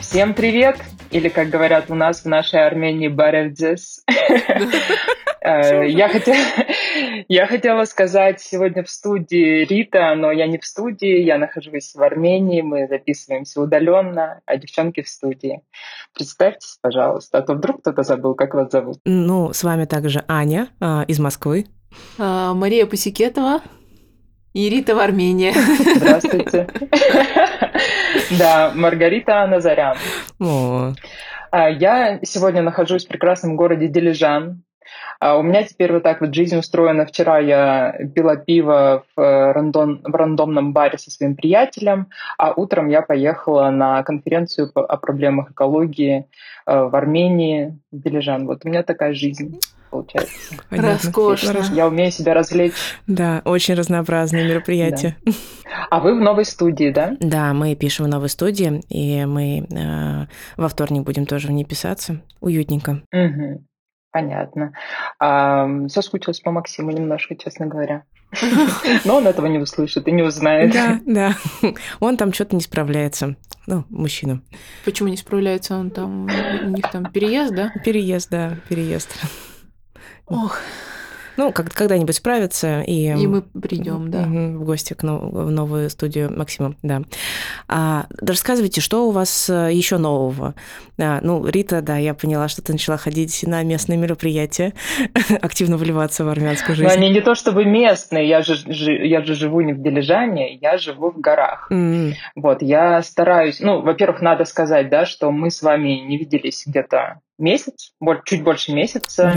Всем привет! Или, как говорят у нас в нашей Армении, баревдзес. Э, я хотела, я хотела сказать сегодня в студии Рита, но я не в студии, я нахожусь в Армении, мы записываемся удаленно, а девчонки в студии. Представьтесь, пожалуйста, а то вдруг кто-то забыл, как вас зовут. Ну, с вами также Аня а, из Москвы. А, Мария Пусикетова и Рита в Армении. Здравствуйте. Да, Маргарита Назарян. А, я сегодня нахожусь в прекрасном городе Дилижан. А, у меня теперь вот так вот жизнь устроена. Вчера я пила пиво в, э, рандом, в рандомном баре со своим приятелем, а утром я поехала на конференцию о проблемах экологии э, в Армении, в Дилижан. Вот у меня такая жизнь получается. Понятно. Роскошно. Я умею себя развлечь. Да, очень разнообразные мероприятия. Да. А вы в новой студии, да? Да, мы пишем в новой студии, и мы э, во вторник будем тоже в ней писаться. Уютненько. Угу. Понятно. А, соскучилась по Максиму немножко, честно говоря. Но он этого не услышит и не узнает. Да, да. Он там что-то не справляется. Ну, мужчина. Почему не справляется? Он там, у них там переезд, да? Переезд, да, переезд. Ох. Ну, как когда-нибудь справится. И, и мы придем, да. В гости к нов- в новую студию Максима, да. А, рассказывайте, что у вас э, еще нового? А, ну, Рита, да, я поняла, что ты начала ходить на местные мероприятия, активно вливаться в армянскую жизнь. Но они не то чтобы местные, я же, я же живу не в Дилижане, я живу в горах. Mm-hmm. Вот, я стараюсь, ну, во-первых, надо сказать, да, что мы с вами не виделись где-то месяц, чуть больше месяца.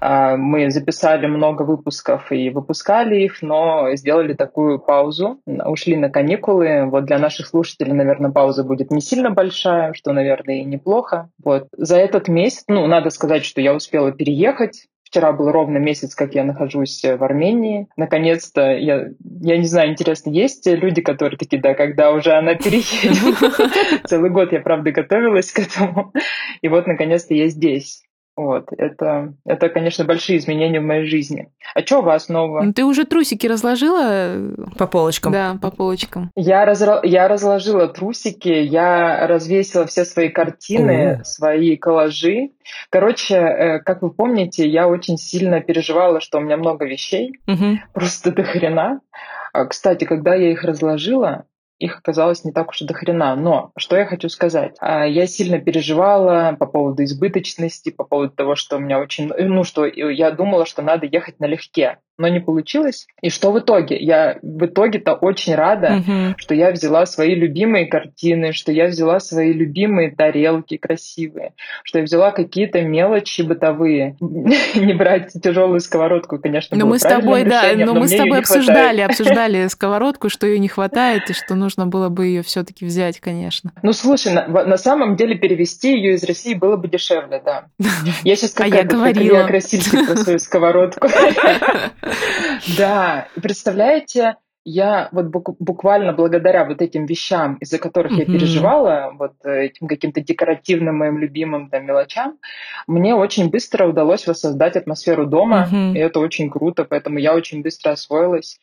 А, мы записали много выпусков и выпускали их, но сделали такую паузу, ушли на каникулы. Вот для наших слушателей, наверное, пауза будет не сильно большая, что, наверное, и неплохо. Вот. За этот месяц, ну, надо сказать, что я успела переехать, Вчера был ровно месяц, как я нахожусь в Армении. Наконец-то, я, я не знаю, интересно, есть люди, которые такие, да, когда уже она переедет? Целый год я, правда, готовилась к этому. И вот, наконец-то, я здесь. Вот, это, это, конечно, большие изменения в моей жизни. А что у вас нового? Ну, ты уже трусики разложила? По полочкам. Да, по полочкам. Я, разро... я разложила трусики, я развесила все свои картины, mm. свои коллажи. Короче, э, как вы помните, я очень сильно переживала, что у меня много вещей. Mm-hmm. Просто до хрена. А, кстати, когда я их разложила, их оказалось не так уж и до хрена. Но что я хочу сказать? А, я сильно переживала по поводу избыточности, по поводу того, что у меня очень... Ну, что я думала, что надо ехать налегке но не получилось. И что в итоге? Я в итоге-то очень рада, угу. что я взяла свои любимые картины, что я взяла свои любимые тарелки красивые, что я взяла какие-то мелочи бытовые. не брать тяжелую сковородку, конечно, Но мы с тобой, да, но, но мы с тобой обсуждали, обсуждали сковородку, что ее не хватает, и что нужно было бы ее все-таки взять, конечно. Ну, слушай, на, на самом деле перевести ее из России было бы дешевле, да. Я сейчас как а я говорила. красильщик про свою сковородку. Да, представляете, я вот буквально благодаря вот этим вещам, из-за которых mm-hmm. я переживала, вот э, этим каким-то декоративным моим любимым там, мелочам, мне очень быстро удалось воссоздать атмосферу дома, mm-hmm. и это очень круто, поэтому я очень быстро освоилась.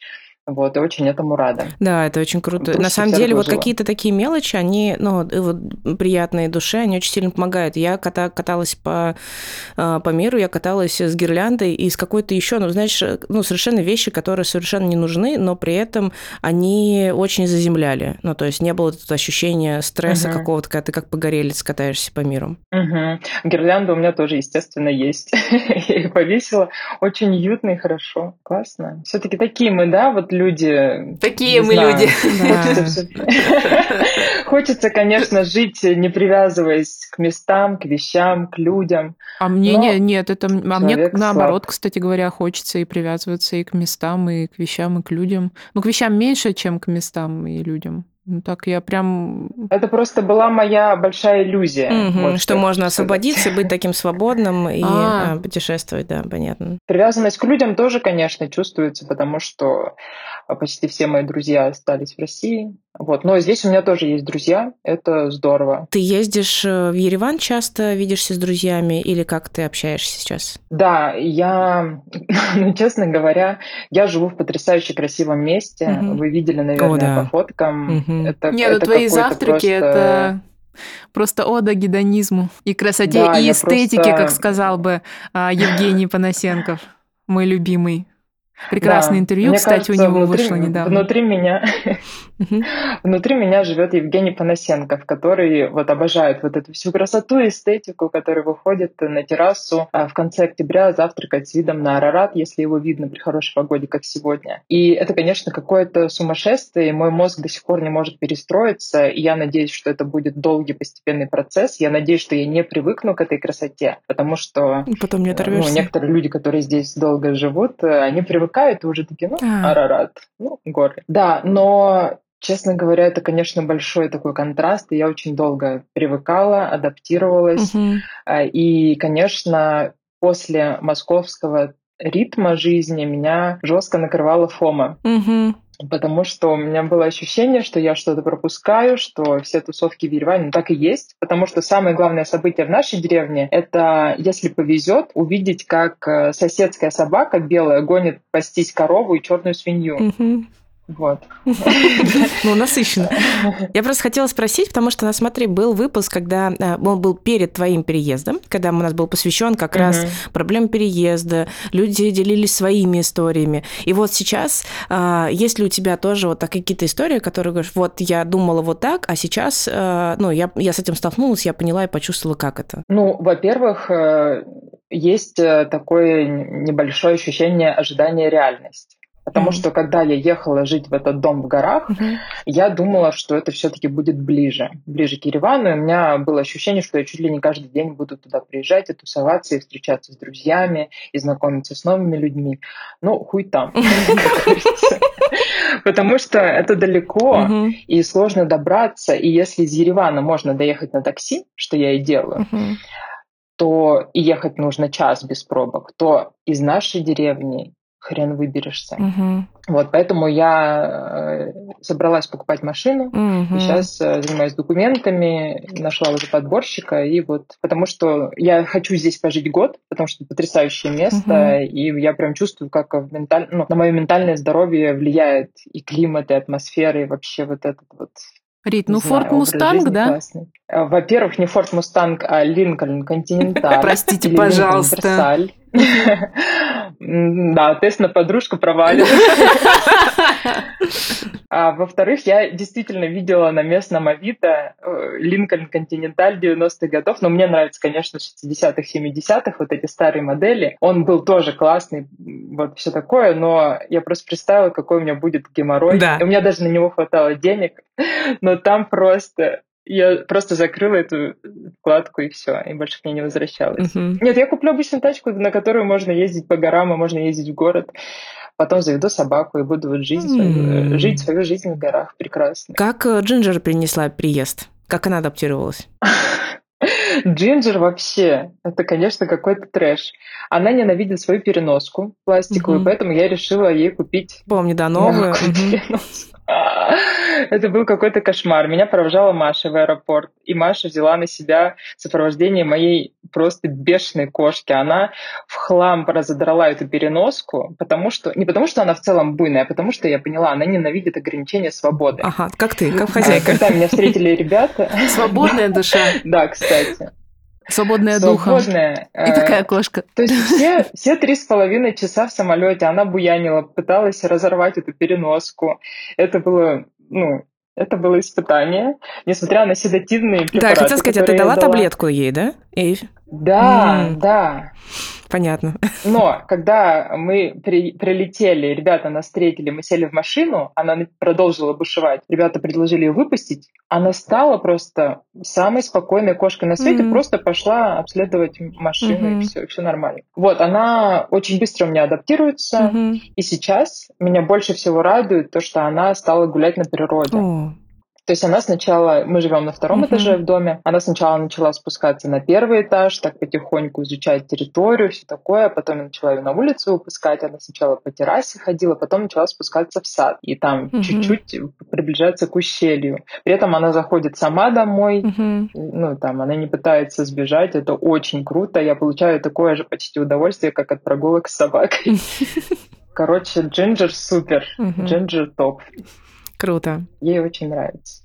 Вот, и очень этому рада. Да, это очень круто. На самом деле, вот какие-то такие мелочи, они, ну, вот, приятные душе, они очень сильно помогают. Я ката каталась по, а, по миру, я каталась с гирляндой и с какой-то еще, ну, знаешь, ну, совершенно вещи, которые совершенно не нужны, но при этом они очень заземляли. Ну, то есть не было тут ощущения стресса угу. какого-то, когда ты как погорелец катаешься по миру. Угу. Гирлянда у меня тоже, естественно, есть. я их повесила. Очень уютно и хорошо. Классно. Все-таки такие мы, да, вот люди... Такие мы знаю, люди. Хочется, конечно, жить, не привязываясь к местам, к вещам, к людям. А мне не, нет, это а мне наоборот, кстати говоря, хочется и привязываться и к местам, и к вещам, и к людям. Ну, к вещам меньше, чем к местам и людям. Ну так я прям... Это просто была моя большая иллюзия. Угу, вот что можно освободиться, быть таким свободным и а. путешествовать, да, понятно. Привязанность к людям тоже, конечно, чувствуется, потому что почти все мои друзья остались в России. Вот. Но здесь у меня тоже есть друзья, это здорово. Ты ездишь э, в Ереван часто, видишься с друзьями или как ты общаешься сейчас? Да, я, ну, честно говоря, я живу в потрясающе красивом месте. Угу. Вы видели, наверное, О, да. по фоткам. Угу. Это, Нет, ну, это твои завтраки просто... это просто ода гедонизму и красоте, да, и эстетике, просто... как сказал бы а, Евгений Панасенков, мой любимый. Прекрасное да. интервью, Мне кстати, кажется, у него внутри, вышло недавно. Внутри меня, внутри меня живет Евгений Панасенков, который вот обожает вот эту всю красоту и эстетику, который выходит на террасу а, в конце октября завтракать с видом на Арарат, если его видно при хорошей погоде, как сегодня. И это, конечно, какое-то сумасшествие, мой мозг до сих пор не может перестроиться, и я надеюсь, что это будет долгий постепенный процесс. Я надеюсь, что я не привыкну к этой красоте, потому что Потом не э, Ну, некоторые люди, которые здесь долго живут, э, они привыкают привыкают, и уже такие, ну, а. Арарат, ну, горы. Да, но Честно говоря, это, конечно, большой такой контраст, и я очень долго привыкала, адаптировалась. Угу. И, конечно, после московского ритма жизни меня жестко накрывала фома. Угу потому что у меня было ощущение, что я что-то пропускаю, что все тусовки в Ереване ну, так и есть, потому что самое главное событие в нашей деревне — это, если повезет, увидеть, как э, соседская собака белая гонит пастись корову и черную свинью. Вот. Ну, насыщенно. Я просто хотела спросить, потому что, на смотри, был выпуск, когда э, он был перед твоим переездом, когда у нас был посвящен как раз проблемам переезда, люди делились своими историями. И вот сейчас, а, есть ли у тебя тоже вот какие-то истории, которые говоришь, вот я думала вот так, а сейчас, э, ну, я, я с этим столкнулась, я поняла и почувствовала, как это? Ну, во-первых, э, есть такое небольшое ощущение ожидания реальности. Потому mm-hmm. что когда я ехала жить в этот дом в горах, mm-hmm. я думала, что это все-таки будет ближе, ближе к Еревану. И у меня было ощущение, что я чуть ли не каждый день буду туда приезжать и тусоваться, и встречаться с друзьями, и знакомиться с новыми людьми. Ну, хуй там. Потому что это далеко и сложно добраться. И если из Еревана можно доехать на такси, что я и делаю, то и ехать нужно час без пробок, то из нашей деревни хрен выберешься. Угу. Вот, поэтому я э, собралась покупать машину, угу. и сейчас э, занимаюсь документами, нашла уже подборщика, и вот, потому что я хочу здесь пожить год, потому что это потрясающее место, угу. и я прям чувствую, как в менталь... ну, на мое ментальное здоровье влияет и климат, и атмосфера, и вообще вот этот вот Рит, ну Форд Мустанг, да? Классный. Э, во-первых, не Форд Мустанг, а Линкольн Континенталь. Простите, пожалуйста. Да, тест на подружку провален. А во-вторых, я действительно видела на местном Авито Линкольн Континенталь 90-х годов, но мне нравится, конечно, 60-х, 70-х, вот эти старые модели. Он был тоже классный, вот все такое, но я просто представила, какой у меня будет геморрой. Да. И у меня даже на него хватало денег, но там просто я просто закрыла эту вкладку и все, и больше к ней не возвращалась. Uh-huh. Нет, я куплю обычную тачку, на которую можно ездить по горам, и можно ездить в город. Потом заведу собаку и буду вот жить, mm-hmm. свою, жить свою жизнь в горах. Прекрасно. Как э, Джинджер принесла приезд? Как она адаптировалась? Джинджер вообще, это, конечно, какой-то трэш. Она ненавидит свою переноску пластиковую, поэтому я решила ей купить... Помню, да, новую. Угу. Это был какой-то кошмар. Меня провожала Маша в аэропорт, и Маша взяла на себя сопровождение моей просто бешеной кошки. Она в хлам разодрала эту переноску, потому что не потому что она в целом буйная, а потому что я поняла, она ненавидит ограничения свободы. Ага, как ты, как хозяйка. Когда меня встретили ребята... Свободная душа. Да, кстати. Свободная духа. Свободная. И такая кошка. То есть все, все три с половиной часа в самолете она буянила, пыталась разорвать эту переноску. Это было, ну, это было испытание, несмотря на седативные препараты. Да, хотел сказать, а ты дала таблетку ей, да? И... Да, mm. да. Понятно. Но когда мы при, прилетели, ребята нас встретили, мы сели в машину, она продолжила бушевать, ребята предложили ее выпустить, она стала просто самой спокойной кошкой на свете, mm-hmm. просто пошла обследовать машину, mm-hmm. и все, все нормально. Вот, она очень быстро у меня адаптируется, mm-hmm. и сейчас меня больше всего радует то, что она стала гулять на природе. Oh. То есть она сначала, мы живем на втором uh-huh. этаже в доме, она сначала начала спускаться на первый этаж, так потихоньку изучать территорию, все такое, потом я начала ее на улицу выпускать, она сначала по террасе ходила, потом начала спускаться в сад, и там uh-huh. чуть-чуть приближаться к ущелью. При этом она заходит сама домой, uh-huh. ну там она не пытается сбежать, это очень круто, я получаю такое же почти удовольствие, как от прогулок с собакой. Короче, Джинджер супер, Джинджер топ. Круто. Ей очень нравится.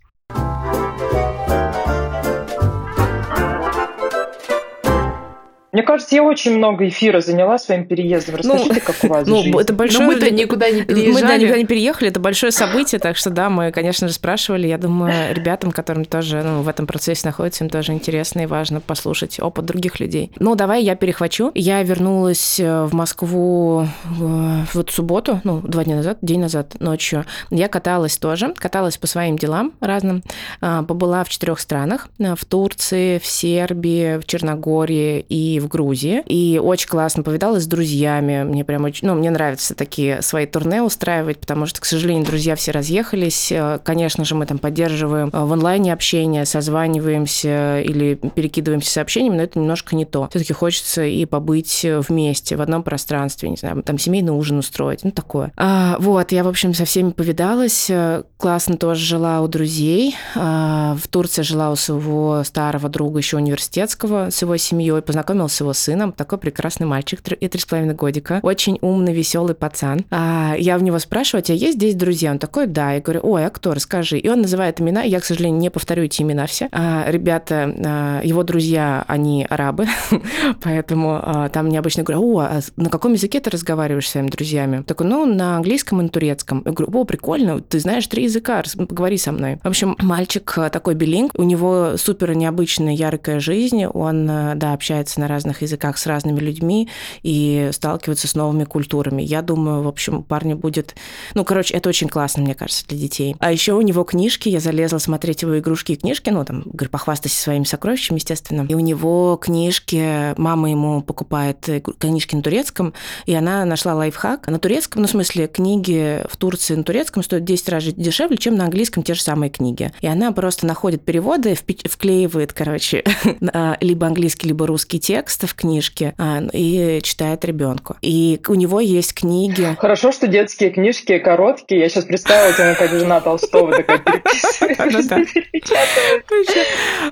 Мне кажется, я очень много эфира заняла своим переездом. Ну, Расскажите, ну, как у вас ну, жизнь? Это большое... Но мы-то никуда не переезжали. Мы да, никуда не переехали, это большое событие, так что да, мы, конечно же, спрашивали. Я думаю, ребятам, которым тоже ну, в этом процессе находятся, им тоже интересно и важно послушать опыт других людей. Ну, давай я перехвачу. Я вернулась э, в Москву в вот субботу, ну, два дня назад, день назад, ночью. Я каталась тоже, каталась по своим делам разным. А, побыла в четырех странах. Э, в Турции, в Сербии, в Черногории и в Грузии. И очень классно повидалась с друзьями. Мне прям очень... Ну, мне нравится такие свои турне устраивать, потому что, к сожалению, друзья все разъехались. Э, конечно же, мы там поддерживаем э, в онлайне общение, созваниваемся или перекидываемся сообщениями, но это немножко не то. Все-таки хочется и побыть вместе в одном пространстве, не знаю, там семейный ужин устроить, ну такое. А, вот, я, в общем, со всеми повидалась. Э, классно тоже жила у друзей. А, в Турции жила у своего старого друга еще университетского с его семьей, познакомилась с его сыном, такой прекрасный мальчик, и три с половиной годика, очень умный, веселый пацан. А я в него спрашиваю, у тебя есть здесь друзья? Он такой, да. Я говорю, ой, а кто, расскажи. И он называет имена, я, к сожалению, не повторю эти имена все. А, ребята, а, его друзья, они арабы, поэтому а, там мне обычно говорят, о, а на каком языке ты разговариваешь с своими друзьями? Такой, ну, на английском и на турецком. Я говорю, о, прикольно, ты знаешь три языка, поговори со мной. В общем, мальчик а, такой билинг, у него супер необычная, яркая жизнь, он, а, да, общается на разных языках с разными людьми и сталкиваться с новыми культурами. Я думаю, в общем, парню будет... Ну, короче, это очень классно, мне кажется, для детей. А еще у него книжки, я залезла смотреть его игрушки и книжки, ну, там, говорю, похвастайся своими сокровищами, естественно. И у него книжки, мама ему покупает книжки на турецком, и она нашла лайфхак на турецком, ну, в смысле, книги в Турции на турецком стоят 10 раз дешевле, чем на английском те же самые книги. И она просто находит переводы, вклеивает, короче, либо английский, либо русский текст, текста в книжке а, и читает ребенку. И у него есть книги. Хорошо, что детские книжки короткие. Я сейчас представила тебя, как жена Толстого такая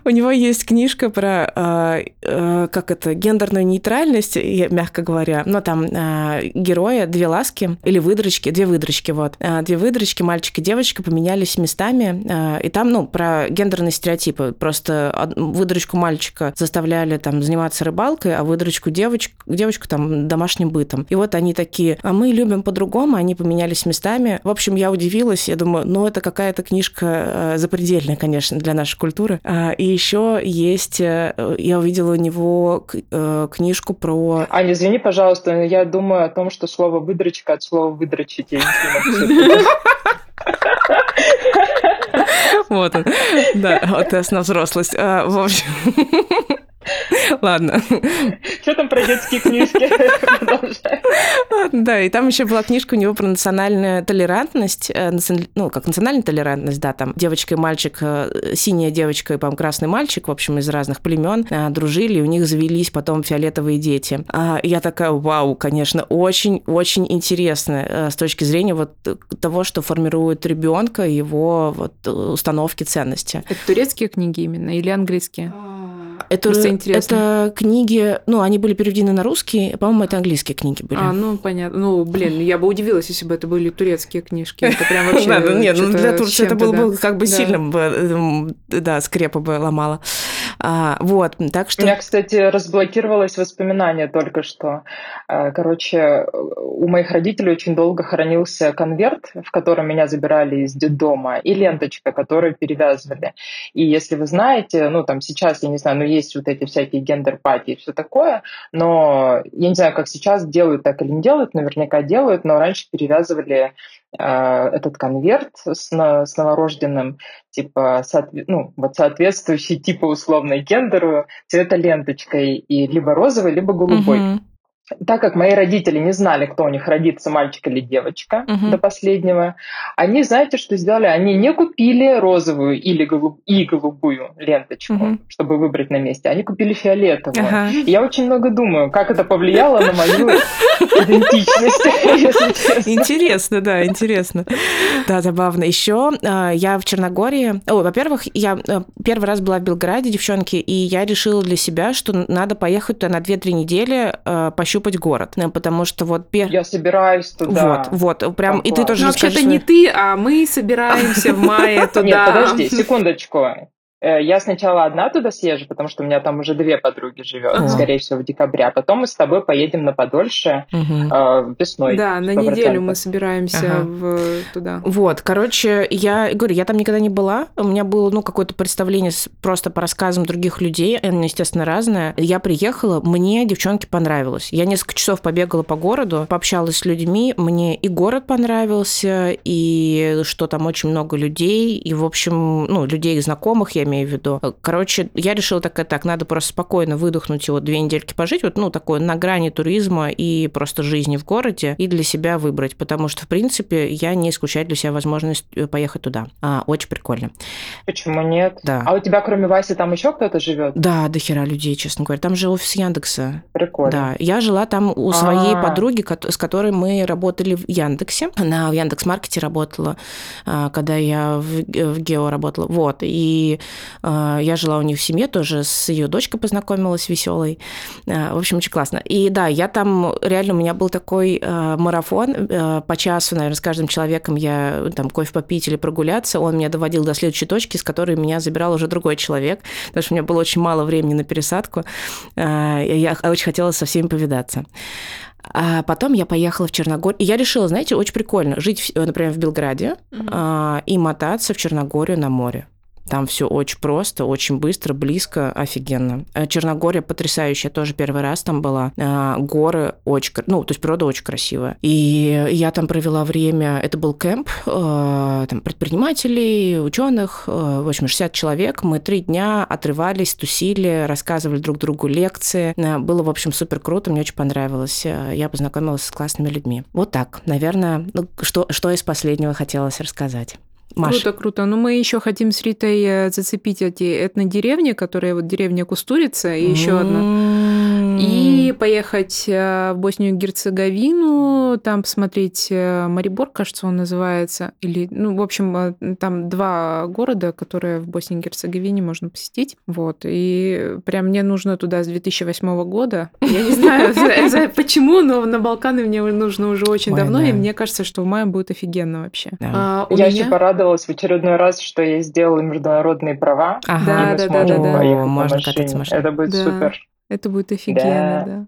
У него есть книжка про, а, а, как это, гендерную нейтральность, мягко говоря. Но там героя, две ласки или выдрочки, две выдрочки, вот. Две выдрочки, мальчик и девочка поменялись местами. И там, ну, про гендерные стереотипы. Просто выдрочку мальчика заставляли там заниматься рыбалкой, рыбалкой, а выдрочку девочку, девочку там домашним бытом. И вот они такие, а мы любим по-другому, они поменялись местами. В общем, я удивилась, я думаю, ну это какая-то книжка э, запредельная, конечно, для нашей культуры. А, и еще есть, э, я увидела у него э, книжку про... Аня, извини, пожалуйста, я думаю о том, что слово выдрочка от слова выдрочить. Я Вот он. Да, вот тест на взрослость. А, в общем... Ладно. Что там про детские книжки? Да, и там еще была книжка у него про национальную толерантность, э, ну, как национальная толерантность, да, там девочка и мальчик, э, синяя девочка и, по-моему, красный мальчик, в общем, из разных племен, э, дружили, и у них завелись потом фиолетовые дети. А я такая, вау, конечно, очень-очень интересно с точки зрения вот того, что формирует ребенка, его вот установки ценности. Это турецкие книги именно или английские? Это, это книги, ну, они были переведены на русский, по-моему, это английские книги были. А, ну, понятно. Ну, блин, я бы удивилась, если бы это были турецкие книжки. Это прям вообще... Ну, нет, ну, для Турции это было бы как бы сильно бы, эм, да, скрепа бы ломала. А, вот, так что... У меня, кстати, разблокировалось воспоминание только что. Э, короче, у моих родителей очень долго хранился конверт, в котором меня забирали из детдома, и ленточка, которую перевязывали. И если вы знаете, ну, там сейчас, я не знаю, ну, есть вот эти всякие gender-party и все такое, но я не знаю, как сейчас делают так или не делают, наверняка делают, но раньше перевязывали э, этот конверт с новорожденным, типа, соотве- ну, вот соответствующий типа условно гендеру цвета ленточкой, и либо розовый, либо голубой. Mm-hmm. Так как мои родители не знали, кто у них родится, мальчик или девочка, uh-huh. до последнего, они, знаете, что сделали? Они не купили розовую или голуб... и голубую ленточку, uh-huh. чтобы выбрать на месте. Они купили фиолетовую. Uh-huh. И я очень много думаю, как это повлияло на мою идентичность. Интересно, да, интересно. Да, забавно. Еще а, я в Черногории... Во-первых, я э, первый раз была в Белграде, девчонки, и я решила для себя, что надо поехать туда на 2-3 недели э, пощупать город. Э, потому что вот... Я собираюсь туда. Вот, вот. Прям, и ты тоже ну, Вообще-то не ты, а мы собираемся в мае туда. Нет, подожди, секундочку. Э, я сначала одна туда съезжу, потому что у меня там уже две подруги живет, uh-huh. скорее всего, в декабре. А потом мы с тобой поедем на Подольше uh-huh. э, весной. Да, 100%. на неделю мы собираемся в, туда. Вот, короче, я говорю, я там никогда не была. У меня было, ну, какое-то представление просто по рассказам других людей. Оно, естественно, разное. Я приехала, мне, девчонки, понравилось. Я несколько часов побегала по городу, пообщалась с людьми. Мне и город понравился, и что там очень много людей, и, в общем, ну, людей знакомых я имею в виду. Короче, я решила так и так, надо просто спокойно выдохнуть и вот две недельки пожить, вот, ну, такое на грани туризма и просто жизни в городе, и для себя выбрать, потому что, в принципе, я не исключаю для себя возможность э, поехать туда. А, очень прикольно. Почему нет? Да. А у тебя, кроме Васи, там еще кто-то живет? Да, до хера людей, честно говоря. Там же офис Яндекса. Прикольно. Да. Я жила там у своей А-а-а. подруги, с которой мы работали в Яндексе. Она в Яндекс.Маркете работала, а, когда я в, в Гео работала. Вот. И я жила у них в семье, тоже с ее дочкой познакомилась веселой. А, в общем, очень классно. И да, я там, реально, у меня был такой а, марафон по часу, наверное, с каждым человеком я там кофе попить или прогуляться. Он меня доводил до следующей точки, с которой меня забирал уже другой человек, потому что у меня было очень мало времени на пересадку. Я очень хотела со всеми повидаться. А потом я поехала в Черногорию. И я решила, знаете, очень прикольно жить, например, в Белграде mm-hmm. и мотаться в Черногорию на море. Там все очень просто, очень быстро, близко, офигенно. Э, Черногория потрясающая, тоже первый раз там была. Э, горы очень, ну, то есть природа очень красивая. И я там провела время, это был кемп э, там, предпринимателей, ученых, в общем, 60 человек. Мы три дня отрывались, тусили, рассказывали друг другу лекции. Было, в общем, супер круто, мне очень понравилось. Я познакомилась с классными людьми. Вот так, наверное, ну, что, что из последнего хотелось рассказать. Маш. Круто, круто. Но мы еще хотим с Ритой э, зацепить эти этнодеревни, которые вот деревня Кустурица и еще одна. И поехать э, в Боснию и Герцеговину, там посмотреть э, Марибор, кажется, он называется. Или, ну, в общем, там два города, которые в Боснии и Герцеговине можно посетить. Вот. И прям мне нужно туда с 2008 года. Я не знаю, почему, но на Балканы мне нужно уже очень давно, и мне кажется, что в мае будет офигенно вообще. А, я еще порадовалась порадовалась в очередной раз, что я сделала международные права. Ага. Да, да, да, да, да. Можно кататься машиной. Это будет да. супер. Это будет офигенно, да. да.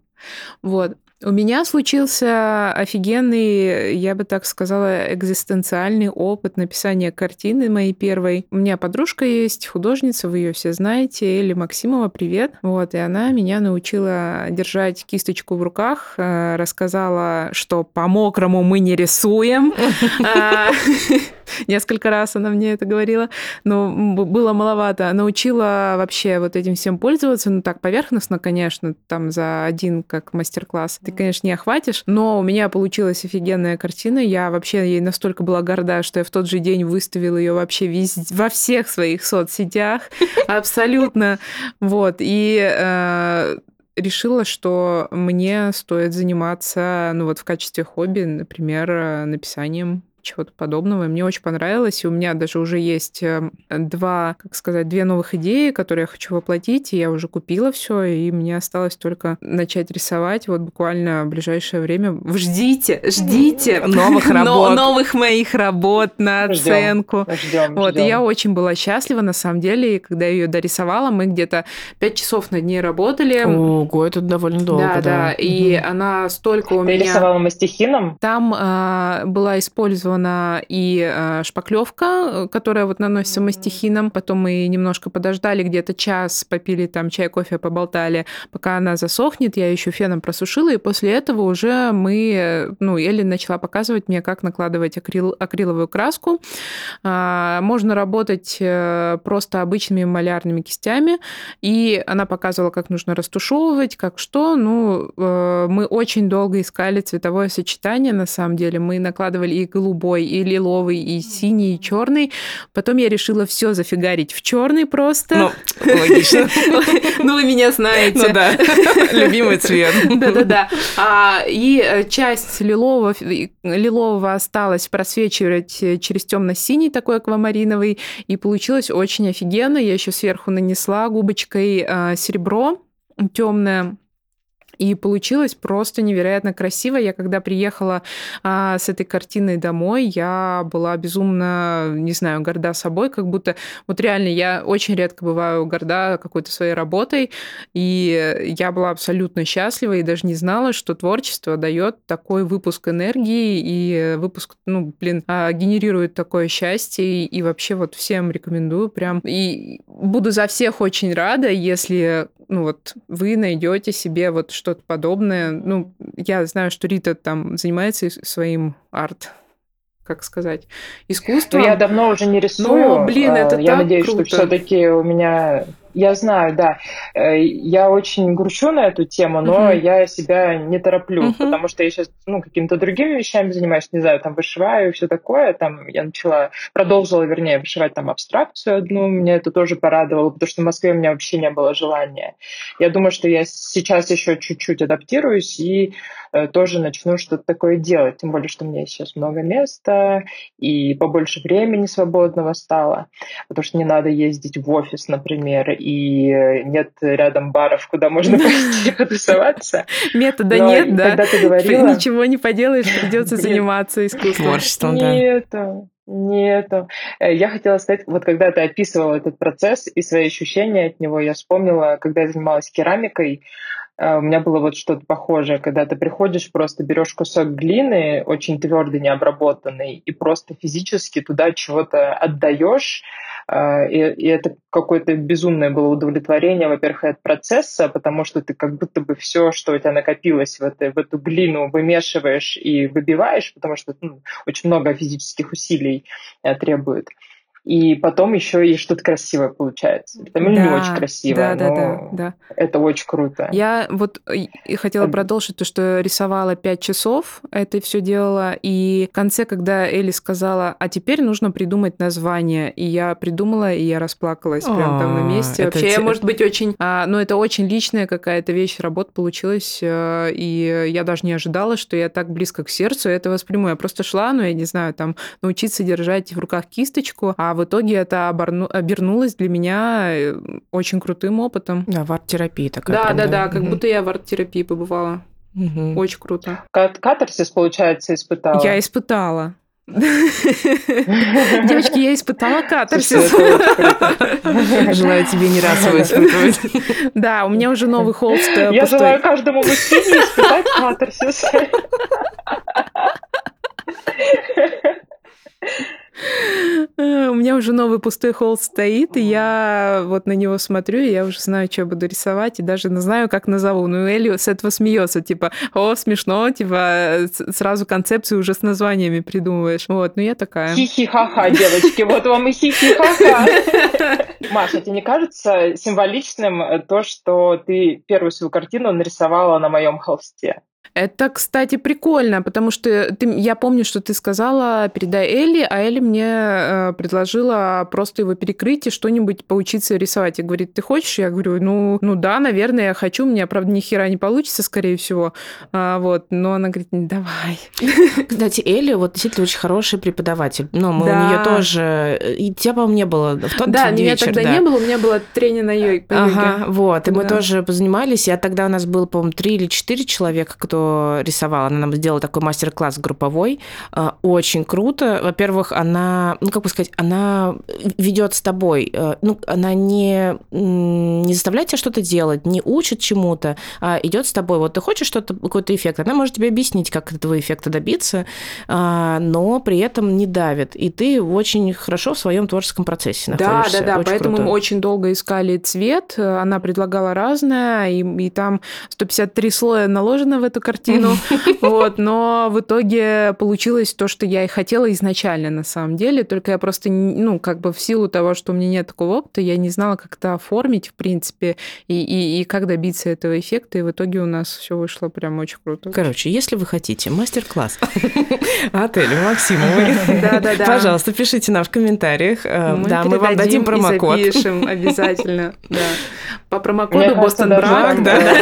Вот. У меня случился офигенный, я бы так сказала, экзистенциальный опыт написания картины моей первой. У меня подружка есть, художница, вы ее все знаете, Эли Максимова, привет. Вот, и она меня научила держать кисточку в руках, э, рассказала, что по-мокрому мы не рисуем. Несколько раз она мне это говорила, но было маловато. Научила вообще вот этим всем пользоваться, ну так поверхностно, конечно, там за один как мастер-класс ты, конечно, не охватишь, но у меня получилась офигенная картина. Я вообще ей настолько была горда, что я в тот же день выставила ее вообще везде, во всех своих соцсетях. Абсолютно. Вот. И э, решила, что мне стоит заниматься, ну вот в качестве хобби, например, написанием чего-то подобного. мне очень понравилось. И у меня даже уже есть эм, два, как сказать, две новых идеи, которые я хочу воплотить. И я уже купила все, и мне осталось только начать рисовать. Вот буквально в ближайшее время. Ждите, ждите новых работ. новых моих работ на оценку. Ждем, вот, ждем. и я очень была счастлива, на самом деле. И когда я ее дорисовала, мы где-то пять часов над ней работали. Ого, это довольно долго. Да, да. да. И угу. она столько у Ты меня... рисовала мастихином? Там а, была использована использована и э, шпаклевка, которая вот наносится мастихином. Потом мы немножко подождали, где-то час попили там чай, кофе, поболтали, пока она засохнет. Я еще феном просушила, и после этого уже мы, ну, Элли начала показывать мне, как накладывать акрил, акриловую краску. А, можно работать э, просто обычными малярными кистями, и она показывала, как нужно растушевывать, как что. Ну, э, мы очень долго искали цветовое сочетание, на самом деле. Мы накладывали и голубой, и лиловый, и синий, и черный. Потом я решила все зафигарить в черный просто. Ну, логично. Ну, вы меня знаете. Ну да, любимый цвет. Да-да-да. А, и э, часть лилового, лилового осталось просвечивать через темно-синий такой аквамариновый, и получилось очень офигенно. Я еще сверху нанесла губочкой а, серебро темное и получилось просто невероятно красиво. Я когда приехала а, с этой картиной домой, я была безумно, не знаю, горда собой, как будто вот реально я очень редко бываю горда какой-то своей работой, и я была абсолютно счастлива и даже не знала, что творчество дает такой выпуск энергии и выпуск, ну, блин, а, генерирует такое счастье, и вообще вот всем рекомендую прям. И буду за всех очень рада, если ну вот вы найдете себе вот что-то подобное. Ну, я знаю, что Рита там занимается своим арт как сказать, искусством. Ну, я давно уже не рисую. Но, блин, это я так надеюсь, круто. что все-таки у меня я знаю, да. Э, я очень грущу на эту тему, но uh-huh. я себя не тороплю, uh-huh. потому что я сейчас ну, какими-то другими вещами занимаюсь, не знаю, там вышиваю и все такое. Там я начала, продолжила, вернее, вышивать там абстракцию одну. Меня это тоже порадовало, потому что в Москве у меня вообще не было желания. Я думаю, что я сейчас еще чуть-чуть адаптируюсь и э, тоже начну что-то такое делать. Тем более, что у меня сейчас много места и побольше времени свободного стало, потому что не надо ездить в офис, например, и нет рядом баров, куда можно пойти потусоваться. Метода нет, да? Когда ты говорила... Ничего не поделаешь, придется заниматься искусством. Творчеством, да. Нету. Нету. Э, я хотела сказать, вот когда ты описывала этот процесс и свои ощущения от него, я вспомнила, когда я занималась керамикой, э, у меня было вот что-то похожее, когда ты приходишь, просто берешь кусок глины, очень твердый, необработанный, и просто физически туда чего-то отдаешь, а, и, и это какое-то безумное было удовлетворение, во-первых, от процесса, потому что ты как будто бы все, что у тебя накопилось в, это, в эту глину, вымешиваешь и выбиваешь, потому что ну, очень много физических усилий э, требует и потом еще и что-то красивое получается. Там да, не очень красивое, да, но да, да, да. это очень круто. Я вот и хотела а... продолжить то, что рисовала пять часов, это все делала, и в конце, когда Элли сказала, а теперь нужно придумать название, и я придумала, и я расплакалась прямо там на месте. Вообще, я, может быть, очень... А, ну, это очень личная какая-то вещь, работа получилась, э, и я даже не ожидала, что я так близко к сердцу это восприму. Я просто шла, ну, я не знаю, там, научиться держать в руках кисточку, а в итоге это оберну... обернулось для меня э, очень крутым опытом. Да, в арт-терапии такая. Да, да, да, как угу. будто я в арт-терапии побывала. Угу. Очень круто. Катарсис, получается, испытала? Я испытала. Девочки, я испытала катарсис. Желаю тебе не раз его испытывать. Да, у меня уже новый холст э, Я желаю каждому мужчине испытать катарсис. У меня уже новый пустой холст стоит, и я вот на него смотрю, и я уже знаю, что я буду рисовать, и даже не знаю, как назову. Ну, Элли с этого смеется, типа, о, смешно, типа, сразу концепцию уже с названиями придумываешь. Вот, ну я такая. Хи-хи-ха-ха, девочки, вот вам и хи-хи-ха-ха. Маша, тебе не кажется символичным то, что ты первую свою картину нарисовала на моем холсте? Это, кстати, прикольно, потому что ты, я помню, что ты сказала, передай Элли, а Элли мне э, предложила просто его перекрыть и что-нибудь поучиться рисовать. И говорит, ты хочешь? Я говорю, ну, ну да, наверное, я хочу. У меня, правда, ни хера не получится, скорее всего. А, вот, но она говорит, давай. Кстати, Элли вот действительно очень хороший преподаватель. Но мы да. у нее тоже... И тебя, по-моему, не было в тот Да, меня вечер, тогда да. не было, у меня было тренинг на йоге. Ага, вот. И да. мы тоже позанимались. И тогда у нас было, по-моему, три или четыре человека, кто кто рисовал, она нам сделала такой мастер-класс групповой. А, очень круто. Во-первых, она, ну, как бы сказать, она ведет с тобой. Э, ну, она не, не заставляет тебя что-то делать, не учит чему-то, а идет с тобой. Вот ты хочешь что-то, какой-то эффект, она может тебе объяснить, как этого эффекта добиться, а, но при этом не давит. И ты очень хорошо в своем творческом процессе находишься. Да, да, да. Очень Поэтому круто. мы очень долго искали цвет. Она предлагала разное, и, и там 153 слоя наложено в эту картину. Вот, но в итоге получилось то, что я и хотела изначально на самом деле. Только я просто, ну, как бы в силу того, что у меня нет такого опыта, я не знала, как это оформить, в принципе, и, и, и как добиться этого эффекта. И в итоге у нас все вышло прям очень круто. Короче, если вы хотите мастер-класс отель Максимовой, да, да, да. пожалуйста, пишите нам в комментариях. Э, да, мы вам дадим промокод. запишем обязательно, да. По промокоду Бостон Брак, да.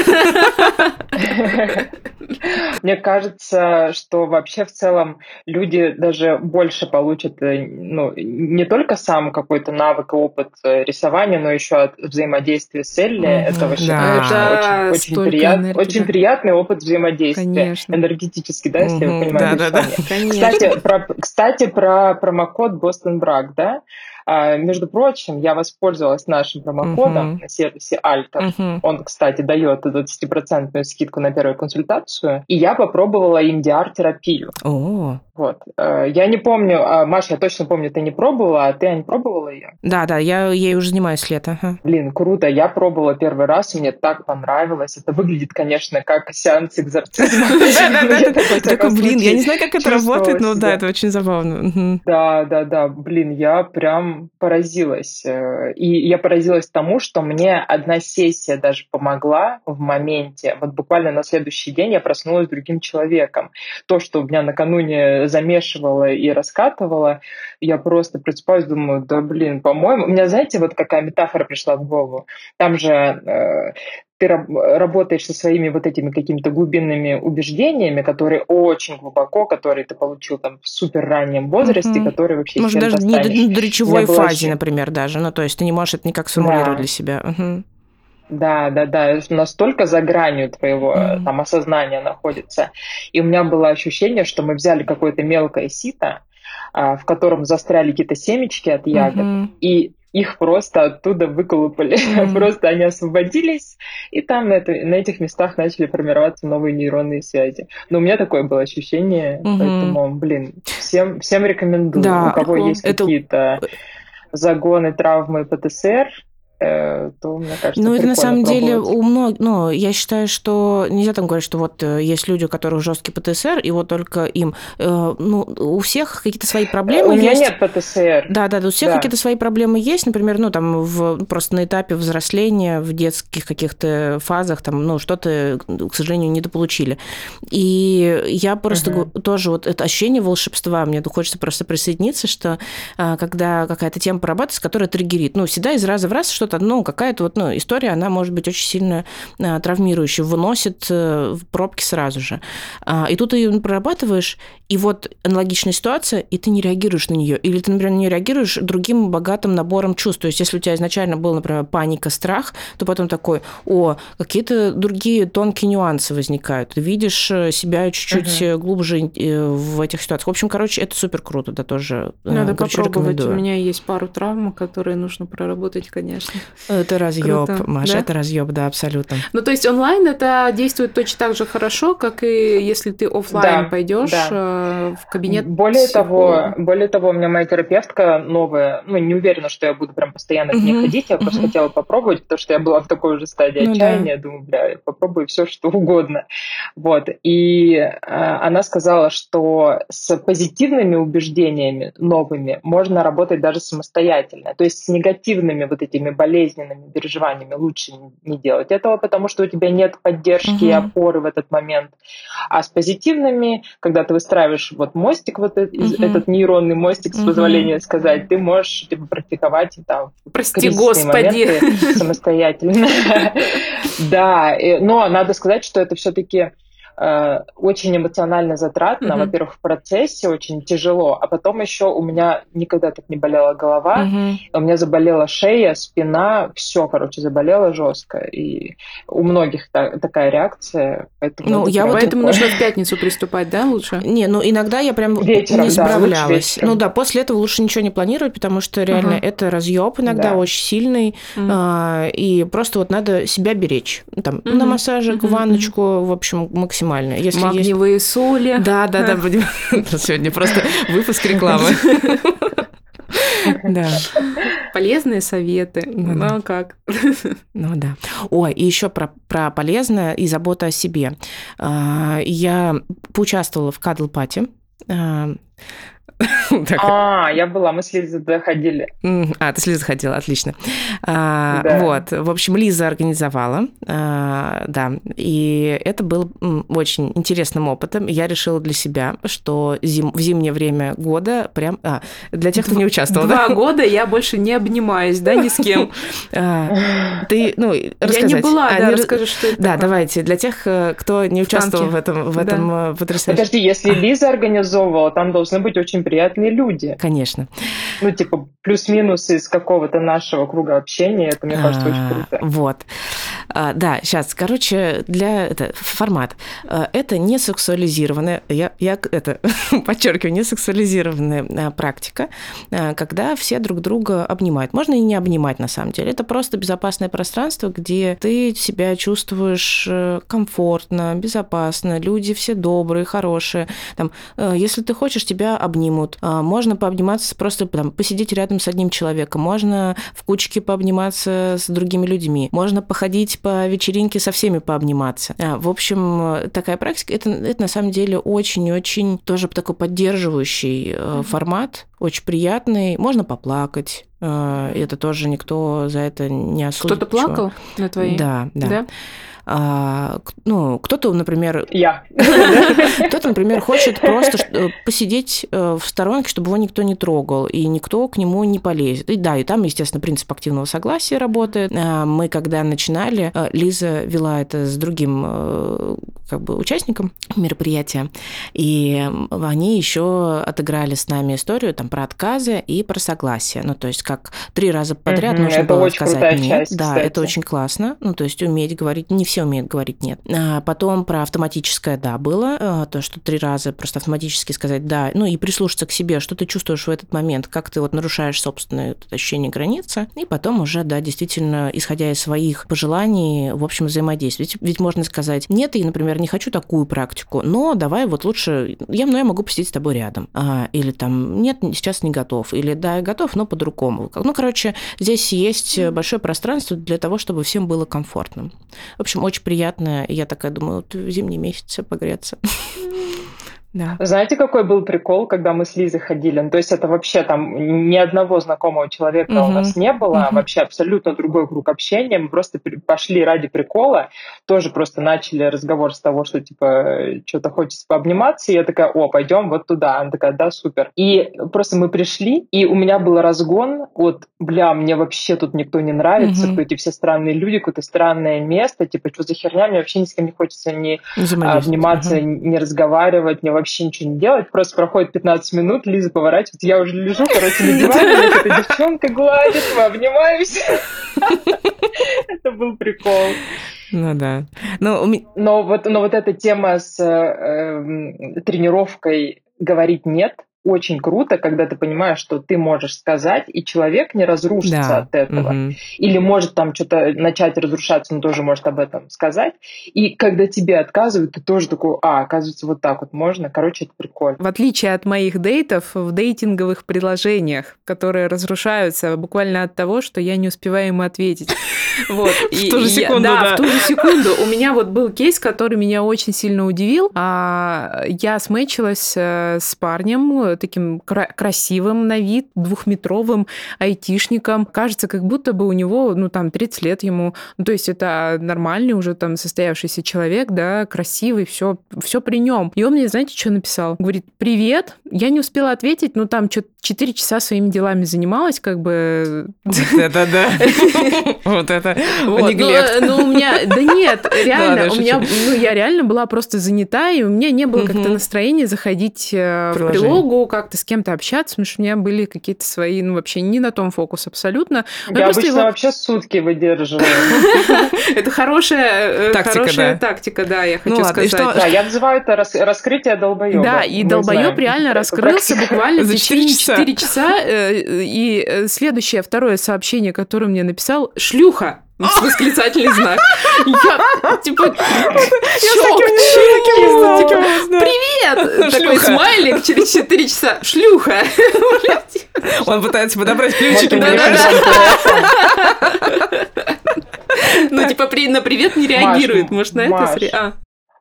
Мне кажется, что вообще в целом люди даже больше получат э, ну, не только сам какой-то навык и опыт э, рисования, но еще от взаимодействия с Элли. Mm-hmm. Это вообще да. это очень, очень, прият, энергии, очень да. приятный опыт взаимодействия. Конечно. Энергетический, да, если mm-hmm. вы понимаете. Да, да, да. Кстати, про, кстати, про промокод Бостон Брак, да? А, между прочим, я воспользовалась нашим промокодом uh-huh. на сервисе Alter. Uh-huh. Он, кстати, дает 20% скидку на первую консультацию. И я попробовала MDR-терапию. Oh. Вот. Э, я не помню, а, Маша, я точно помню, ты не пробовала, а ты, Ань, пробовала ее? Да, да, я ей уже занимаюсь лето. Ага. Блин, круто, я пробовала первый раз, мне так понравилось. Это выглядит, конечно, как сеанс экзорцизма. Такой, блин, я не знаю, как это работает, но да, это очень забавно. Да, да, да, блин, я прям поразилась. Э, и я поразилась тому, что мне одна сессия даже помогла в моменте. Вот буквально на следующий день я проснулась другим человеком. То, что меня накануне замешивала и раскатывала, я просто просыпаюсь, думаю, да блин, по-моему... У меня, знаете, вот какая метафора пришла в голову? Там же э, ты работаешь со своими вот этими какими-то глубинными убеждениями, которые очень глубоко, которые ты получил там в супер раннем возрасте, mm-hmm. которые вообще Может, даже не до, до речевой фазе, очень... например, даже. Ну, то есть ты не можешь это никак сформулировать да. для себя. Угу. Да, да, да, настолько за гранью твоего mm-hmm. там осознания находится. И у меня было ощущение, что мы взяли какое-то мелкое сито, а, в котором застряли какие-то семечки от ягод, mm-hmm. и их просто оттуда выколупали. Mm-hmm. просто они освободились, и там на, это, на этих местах начали формироваться новые нейронные связи. Но у меня такое было ощущение, mm-hmm. поэтому, блин, всем, всем рекомендую. Да, у кого прикол. есть это... какие-то загоны, травмы, ПТСР, Э, то, мне кажется, Ну, это на самом деле у многих, ну, я считаю, что нельзя там говорить, что вот э, есть люди, у которых жесткий ПТСР, и вот только им, э, ну, у всех какие-то свои проблемы У меня есть. нет ПТСР. Да, да, у всех да. какие-то свои проблемы есть, например, ну, там, в, просто на этапе взросления, в детских каких-то фазах, там, ну, что-то, к сожалению, недополучили. И я просто угу. тоже вот это ощущение волшебства, мне хочется просто присоединиться, что когда какая-то тема прорабатывается, которая триггерит, ну, всегда из раза в раз что что-то, ну, какая-то вот ну, история, она может быть очень сильно а, травмирующая, выносит э, в пробки сразу же. А, и тут ты ее прорабатываешь, и вот аналогичная ситуация, и ты не реагируешь на нее. Или ты, например, не реагируешь другим богатым набором чувств. То есть, если у тебя изначально был, например, паника, страх, то потом такой, о, какие-то другие тонкие нюансы возникают. Ты видишь э, себя чуть-чуть uh-huh. глубже в этих ситуациях. В общем, короче, это супер круто, да, тоже. Надо попробовать. У меня есть пару травм, которые нужно проработать, конечно. Это разъеб, Маша, да? это разъеб, да, абсолютно. Ну, то есть онлайн это действует точно так же хорошо, как и если ты офлайн да, пойдешь да. Э, в кабинет. Более того, более того, у меня моя терапевтка новая, ну, не уверена, что я буду прям постоянно к ней ходить, я просто хотела попробовать, потому что я была в такой же стадии ну, отчаяния, да. думаю, бля, попробую все, что угодно. Вот, и э, она сказала, что с позитивными убеждениями новыми можно работать даже самостоятельно, то есть с негативными вот этими болезненными переживаниями лучше не делать этого, потому что у тебя нет поддержки и опоры в этот момент. А с позитивными, когда ты выстраиваешь вот мостик, вот этот, uh-huh. этот нейронный мостик, с позволения uh-huh. сказать, ты можешь типа, практиковать там Прости, Господи. самостоятельно. Да, но надо сказать, что это все-таки э, очень эмоционально затратно. Mm-hmm. Во-первых, в процессе очень тяжело, а потом еще у меня никогда так не болела голова, mm-hmm. у меня заболела шея, спина, все, короче, заболело жестко. И у многих та- такая реакция. Поэтому ну, я вот поэтому нужно в пятницу приступать, да, лучше? Не, ну иногда я прям Вечером, не справлялась. Да, ну да, после этого лучше ничего не планировать, потому что реально uh-huh. это разъеб иногда да. очень сильный, uh-huh. а, и просто вот надо себя беречь. Там uh-huh. на массажик, uh-huh. ванночку, в общем, максимально. Если Магниевые есть... соли. Да, да, да. Сегодня просто выпуск рекламы. Да. Полезные советы. Ну, ну как? Ну да. Ой, и еще про, про полезное и забота о себе. А, я поучаствовала в кадл-пати А, я была, мы с Лизой туда ходили. А, ты с Лизой ходила, отлично. А, вот, в общем, Лиза организовала, а, да, и это был очень интересным опытом. Я решила для себя, что в зимнее время года прям... А, для тех, кто не участвовал, Два года я больше не обнимаюсь, да, ни с кем. Ты, ну, рассказать. Я не была, да, расскажи, что это Да, давайте, для тех, э, кто не участвовал в этом, в этом э, потрясающем... Подожди, если Лиза организовывала, там должны быть очень приятные люди. Конечно. Ну, типа, плюс-минус из какого-то нашего круга общения, это, мне кажется, очень а, круто. Вот. А, да, сейчас, короче, для это формат. А, это не сексуализированная, я, я это подчеркиваю, не сексуализированная практика, когда все друг друга обнимают. Можно и не обнимать, на самом деле. Это просто безопасное пространство, где ты себя чувствуешь э, комфортно, безопасно, люди все добрые, хорошие. Там, э, если ты хочешь, тебя обнимут. А, можно пообниматься, просто там, посидеть рядом с одним человеком. Можно в кучке пообниматься с другими людьми. Можно походить по вечеринке со всеми пообниматься. А, в общем, такая практика, это, это на самом деле очень-очень тоже такой поддерживающий mm-hmm. формат, очень приятный. Можно поплакать. Это тоже никто за это не осудит. Кто-то плакал на твоей? Да, да. да? А, ну, кто-то, например... Я. Кто-то, например, хочет просто э, посидеть э, в сторонке, чтобы его никто не трогал, и никто к нему не полезет. И да, и там, естественно, принцип активного согласия работает. А, мы, когда начинали, э, Лиза вела это с другим как бы участником мероприятия, и они еще отыграли с нами историю там про отказы и про согласие. Ну, то есть как три раза подряд нужно было сказать нет. Да, это очень классно. Ну, то есть уметь говорить не все все умеют говорить нет. А потом про автоматическое «да» было, а, то, что три раза просто автоматически сказать «да», ну и прислушаться к себе, что ты чувствуешь в этот момент, как ты вот нарушаешь собственное ощущение границы, и потом уже, да, действительно, исходя из своих пожеланий, в общем, взаимодействовать. Ведь, ведь можно сказать «нет, я, например, не хочу такую практику, но давай вот лучше, я, ну, я могу посидеть с тобой рядом». А, или там «нет, сейчас не готов», или «да, я готов, но по-другому». Ну, короче, здесь есть большое пространство для того, чтобы всем было комфортно. В общем, очень приятно. Я такая думаю, вот зимние месяцы погреться. Да. Знаете, какой был прикол, когда мы с Лизой ходили? Ну, то есть это вообще там ни одного знакомого человека угу. у нас не было, угу. а вообще абсолютно другой круг общения. Мы просто пошли ради прикола, тоже просто начали разговор с того, что типа что-то хочется пообниматься, и я такая, о, пойдем вот туда. Она такая, да, супер. И просто мы пришли, и у меня был разгон вот, бля, мне вообще тут никто не нравится, угу. эти все странные люди, какое-то странное место, типа, что за херня, мне вообще ни с кем не хочется ни обниматься, угу. ни разговаривать, ни вообще вообще ничего не делать, просто проходит 15 минут, Лиза поворачивается, я уже лежу, короче, на диване, эта девчонка гладит, мы обнимаемся. Это был прикол. Ну да. Но, но, вот, но вот эта тема с э, тренировкой говорить нет, очень круто, когда ты понимаешь, что ты можешь сказать, и человек не разрушится да. от этого. Угу. Или может там что-то начать разрушаться, но тоже может об этом сказать. И когда тебе отказывают, ты тоже такой, а, оказывается, вот так вот можно. Короче, это прикольно. В отличие от моих дейтов, в дейтинговых приложениях, которые разрушаются буквально от того, что я не успеваю ему ответить. Вот. В ту же секунду, да. в ту же секунду. У меня вот был кейс, который меня очень сильно удивил. А, я смычилась э, с парнем, таким кра- красивым на вид, двухметровым айтишником. Кажется, как будто бы у него, ну, там, 30 лет ему. Ну, то есть это нормальный уже там состоявшийся человек, да, красивый, все, все при нем. И он мне, знаете, что написал? Говорит, привет, я не успела ответить, но там что-то 4 часа своими делами занималась, как бы... Вот это да. Вот это ну, ну, у меня... Да нет, реально, у меня... Ну, я реально была просто занята, и у меня не было как-то настроения заходить э, в прилогу, как-то с кем-то общаться, потому что у меня были какие-то свои, ну, вообще не на том фокус абсолютно. Я обычно вообще сутки выдерживаю. Это хорошая хорошая тактика, да, я хочу сказать. Да, я называю это раскрытие долбоеба. Да, и долбоеб реально раскрылся буквально за 4 часа. 4 часа. И э, следующее, второе сообщение, которое мне написал, шлюха восклицательный знак. Я, типа, шок, Привет! Такой смайлик через 4 часа. Шлюха. Он пытается подобрать ключики. Ну, типа, на привет не реагирует. Может, на это...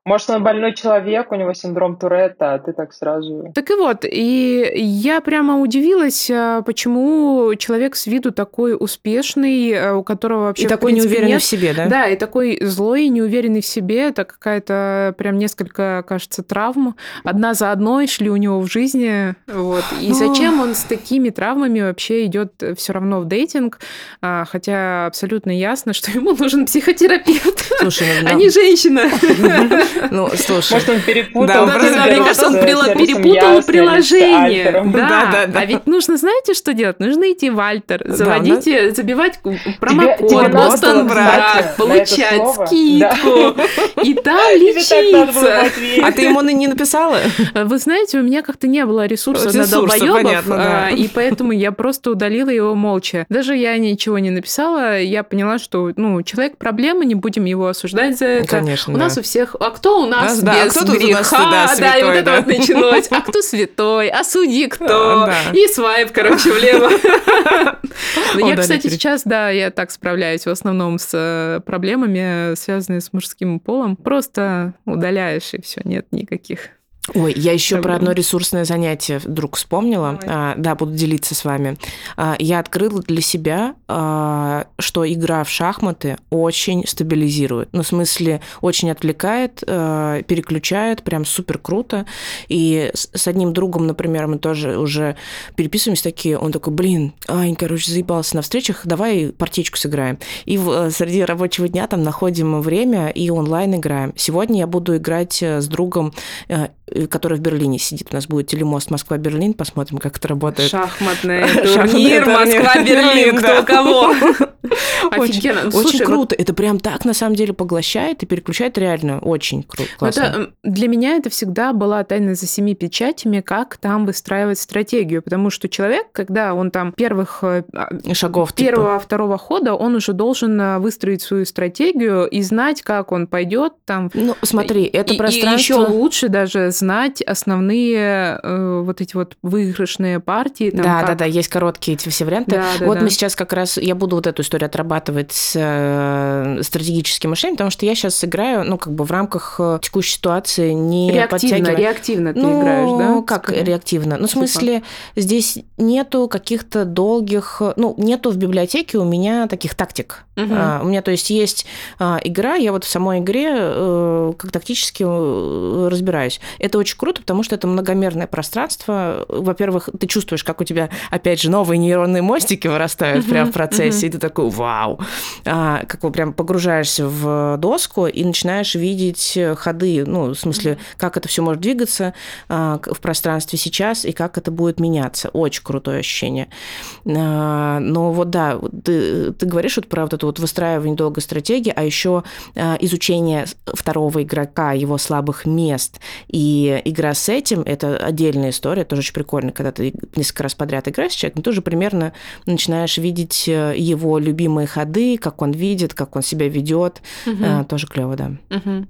Может, он больной человек, у него синдром Туретта, а ты так сразу... Так и вот, и я прямо удивилась, а, почему человек с виду такой успешный, а, у которого вообще... И такой неуверенный нет... в себе, да? Да, и такой злой, неуверенный в себе. Это какая-то прям несколько, кажется, травм. Одна за одной шли у него в жизни. Вот. И зачем он с такими травмами вообще идет все равно в дейтинг? А, хотя абсолютно ясно, что ему нужен психотерапевт, Слушай, ну, а не женщина. Ну, слушай. Может, он перепутал. Да, да, мне кажется, он перепутал приложение. Да, да, да. А ведь нужно, знаете, что делать? Нужно идти в Альтер, заводить, забивать промокод, Бостон брак, получать скидку и там лечиться. А ты ему не написала? Вы знаете, у меня как-то не было ресурса на долбоебов, а, и поэтому я просто удалила его молча. Даже я ничего не написала, я поняла, что, ну, человек проблема, не будем его осуждать за это. Конечно, У нас у всех... А кто у нас, да, без кто греха? Нас, да, святой, да, и вот это вот началось. А кто святой? А судьи кто? Да. И свайп, короче, влево. Я, кстати, сейчас, да, я так справляюсь в основном с э, проблемами, связанными с мужским полом. Просто удаляешь, и все, нет никаких Ой, я еще про одно ресурсное занятие вдруг вспомнила. А, да, буду делиться с вами. А, я открыла для себя, а, что игра в шахматы очень стабилизирует. Ну, в смысле, очень отвлекает, а, переключает, прям супер круто. И с, с одним другом, например, мы тоже уже переписываемся такие. Он такой, блин, Ань, короче, заебался на встречах, давай партичку сыграем. И в, э, среди рабочего дня там находим время и онлайн играем. Сегодня я буду играть э, с другом э, который в Берлине сидит. У нас будет телемост Москва-Берлин. Посмотрим, как это работает. Шахматный турнир Москва-Берлин. Кто кого. Офигенно. Очень ну круто. Это прям так, на самом деле, поглощает и переключает реально. Очень круто. Это, для меня это всегда была тайна за семи печатями, как там выстраивать стратегию. Потому что человек, когда он там первых э, а, шагов типа. первого, второго хода, он уже должен э, выстроить свою стратегию и знать, как он пойдет там. Ну, смотри, это пространство... Еще лучше даже знать основные э, вот эти вот выигрышные партии. Там, да, как... да, да, есть короткие эти все варианты. Да, да, вот да. мы сейчас как раз, я буду вот эту историю отрабатывать с э, стратегическим мышлением, потому что я сейчас играю, ну, как бы в рамках э, текущей ситуации не реактивно, подтягивая... реактивно ты ну, играешь, да? Ну, как Скажи. реактивно? Ну, в типа. смысле, здесь нету каких-то долгих... Ну, нету в библиотеке у меня таких тактик. Угу. А, у меня, то есть, есть а, игра, я вот в самой игре э, как тактически э, разбираюсь. Это очень круто, потому что это многомерное пространство. Во-первых, ты чувствуешь, как у тебя, опять же, новые нейронные мостики вырастают прямо в процессе, и ты такой, вау, а, как бы прям погружаешься в доску и начинаешь видеть ходы, ну, в смысле, как это все может двигаться а, в пространстве сейчас и как это будет меняться. Очень крутое ощущение. А, но вот да, ты, ты говоришь вот про вот это вот выстраивание долгой стратегии, а еще а, изучение второго игрока, его слабых мест и и игра с этим – это отдельная история, тоже очень прикольно, когда ты несколько раз подряд играешь с человеком, ты уже примерно начинаешь видеть э, его любимые ходы, как он видит, как он себя ведет. Угу. тоже клево, да. Угу.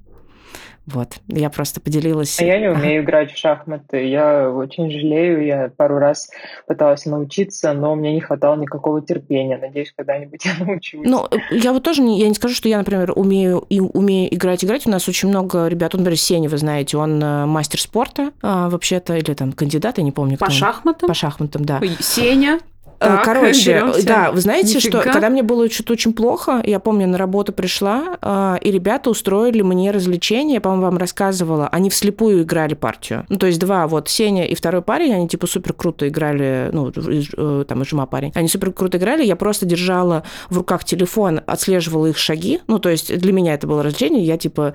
Вот, я просто поделилась. А я не умею играть в шахматы. Я очень жалею. Я пару раз пыталась научиться, но меня не хватало никакого терпения. Надеюсь, когда-нибудь я научусь. Ну, я вот тоже не, я не скажу, что я, например, умею и умею играть, играть. У нас очень много ребят. Он, например, Сеня, вы знаете, он э, мастер спорта а, вообще-то, или там кандидат, я не помню. По шахматам? По шахматам, да. Сеня? Э, так, Короче, беремся. да, вы знаете, Нифига. что когда мне было что-то очень плохо, я помню, на работу пришла, э, и ребята устроили мне развлечение, я, по-моему, вам рассказывала, они вслепую играли партию. Ну, то есть два, вот Сеня и второй парень, они типа супер круто играли, ну, э, там, и Жма парень, они супер круто играли, я просто держала в руках телефон, отслеживала их шаги, ну, то есть для меня это было развлечение, я типа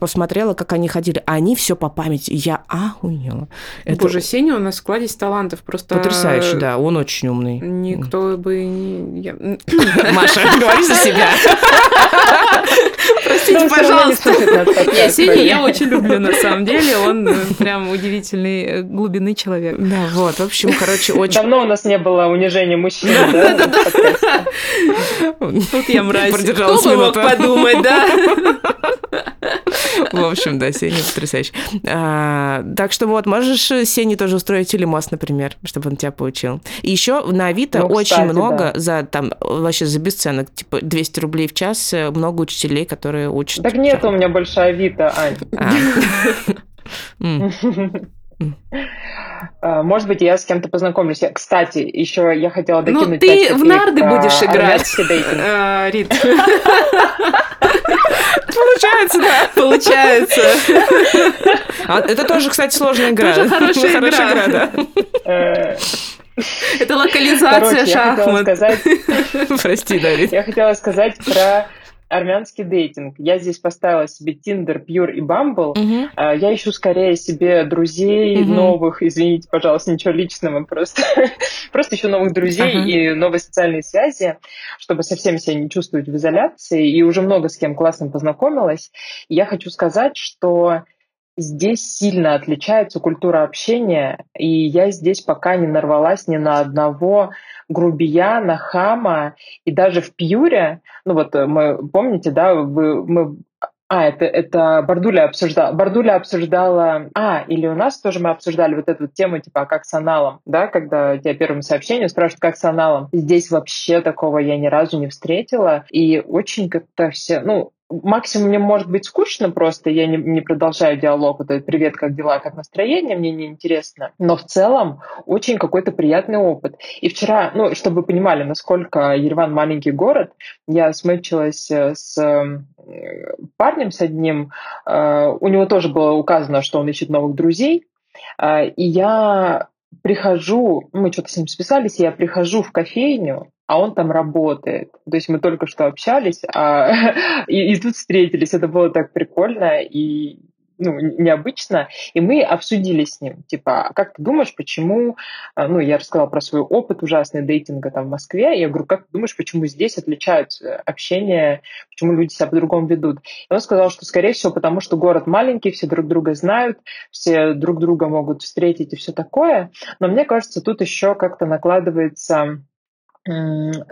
посмотрела, как они ходили, а они все по памяти, я охуела. Это... Боже, Сеня у нас в складе талантов просто... Потрясающий, да, он очень умный. Никто бы не... Маша, говори за себя. Простите, пожалуйста. Я Сеня я очень люблю, на самом деле. Он э, прям удивительной э, глубины человек. Да, вот. В общем, короче, очень... Давно у нас не было унижения мужчин, да? Тут я мразь. Продержалась Кто мог подумать, да? В общем, да, Сеня потрясающий. А, так что вот, можешь Сене тоже устроить телемост, например, чтобы он тебя поучил. И еще на Авито ну, очень кстати, много да. за там вообще за бесценок, типа 200 рублей в час, э, много учителей, которые учат. Так нет у меня больше Авито, Ань. А. А, может быть, я с кем-то познакомлюсь. Кстати, еще я хотела ну, докинуть... Ну, ты в нарды будешь играть, э, Рит. Получается, да. Получается. А, это тоже, кстати, сложная игра. Тоже хорошая, хорошая игра. да. Это локализация Короче, шахмат. Сказать... Прости, Дарит. Я хотела сказать про армянский дейтинг. Я здесь поставила себе Tinder, Pure и Bumble. Uh-huh. Я ищу скорее себе друзей uh-huh. новых. Извините, пожалуйста, ничего личного. Просто, просто ищу новых друзей uh-huh. и новые социальные связи, чтобы совсем себя не чувствовать в изоляции. И уже много с кем классно познакомилась. И я хочу сказать, что здесь сильно отличается культура общения, и я здесь пока не нарвалась ни на одного грубияна, хама, и даже в Пьюре, ну вот э, мы, помните, да, вы, мы а, это, это Бардуля обсуждала. Бардуля обсуждала... А, или у нас тоже мы обсуждали вот эту тему, типа, а как с аналом, да, когда тебя первым сообщением спрашивают, как с аналом. Здесь вообще такого я ни разу не встретила. И очень как-то все... Ну, максимум мне может быть скучно просто, я не, не продолжаю диалог, вот этот «Привет, как дела, как настроение?» мне не интересно. Но в целом очень какой-то приятный опыт. И вчера, ну, чтобы вы понимали, насколько Ереван маленький город, я смычилась э, с э, парнем, с одним, э, у него тоже было указано, что он ищет новых друзей, и я прихожу, мы что-то с ним списались, я прихожу в кофейню, а он там работает. То есть мы только что общались, а, и, и тут встретились. Это было так прикольно и ну, необычно. И мы обсудили с ним, типа, а как ты думаешь, почему... А, ну, я рассказала про свой опыт ужасный дейтинга там в Москве. И я говорю, как ты думаешь, почему здесь отличаются общение, почему люди себя по-другому ведут? И он сказал, что, скорее всего, потому что город маленький, все друг друга знают, все друг друга могут встретить и все такое. Но мне кажется, тут еще как-то накладывается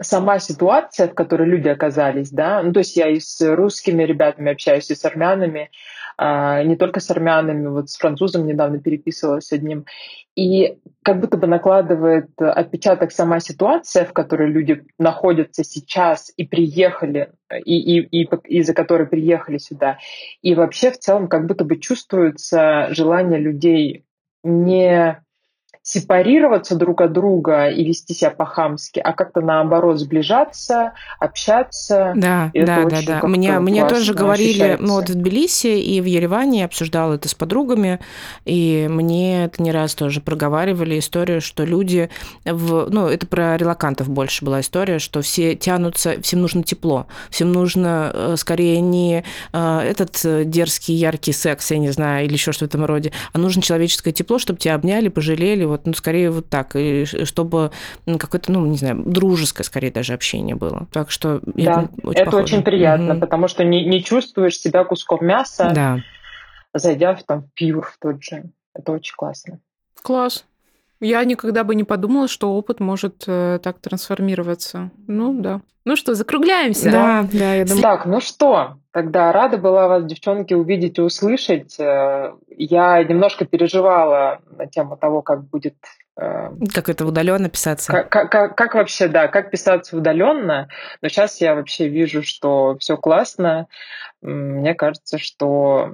сама ситуация, в которой люди оказались, да, ну, то есть я и с русскими ребятами общаюсь, и с армянами, не только с армянами, вот с французом недавно переписывалась с одним, и как будто бы накладывает отпечаток сама ситуация, в которой люди находятся сейчас и приехали, и, и, и из-за которой приехали сюда, и вообще в целом как будто бы чувствуется желание людей не сепарироваться друг от друга и вести себя по-хамски, а как-то наоборот сближаться, общаться. Да, и да, да, да. Мне, мне тоже говорили, ну вот в Тбилиси и в Ереване я обсуждала это с подругами, и мне это не раз тоже проговаривали историю, что люди, в, ну это про релакантов больше была история, что все тянутся, всем нужно тепло, всем нужно э, скорее не э, этот дерзкий, яркий секс, я не знаю, или еще что-то в этом роде, а нужно человеческое тепло, чтобы тебя обняли, пожалели, вот вот, ну, скорее вот так, и чтобы какое-то, ну, не знаю, дружеское, скорее даже общение было. Так что да, это очень, это очень приятно, угу. потому что не, не чувствуешь себя куском мяса, да. зайдя в там пьюр в тот же. Это очень классно. Класс. Я никогда бы не подумала, что опыт может э, так трансформироваться. Ну да. Ну что, закругляемся? Да, да, я думаю. Так, ну что, тогда рада была вас, девчонки, увидеть и услышать. Э, я немножко переживала на тему того, как будет э, как это удаленно писаться? Как, как, как вообще, да, как писаться удаленно. Но сейчас я вообще вижу, что все классно. Мне кажется, что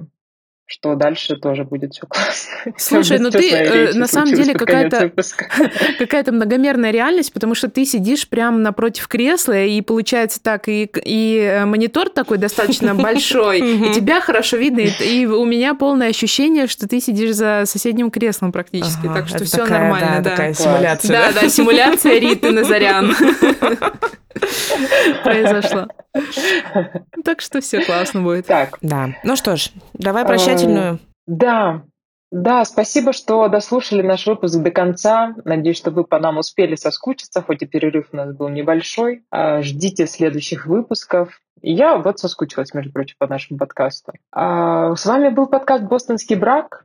что дальше тоже будет все классно. Слушай, ну ты э, на самом деле какая-то какая-то многомерная реальность, потому что ты сидишь прямо напротив кресла, и получается так, и, и э, монитор такой достаточно большой, и тебя хорошо видно, и, и у меня полное ощущение, что ты сидишь за соседним креслом практически, ага, так что все такая, нормально. Да, да, такая симуляция. Да, да, симуляция Риты Назарян произошла. Так что все классно будет. Так. Да. Ну что ж, давай прощательную. Да. Да, спасибо, что дослушали наш выпуск до конца. Надеюсь, что вы по нам успели соскучиться, хоть и перерыв у нас был небольшой. А, ждите следующих выпусков. Я вот соскучилась, между прочим, по нашему подкасту. А, с вами был подкаст «Бостонский брак».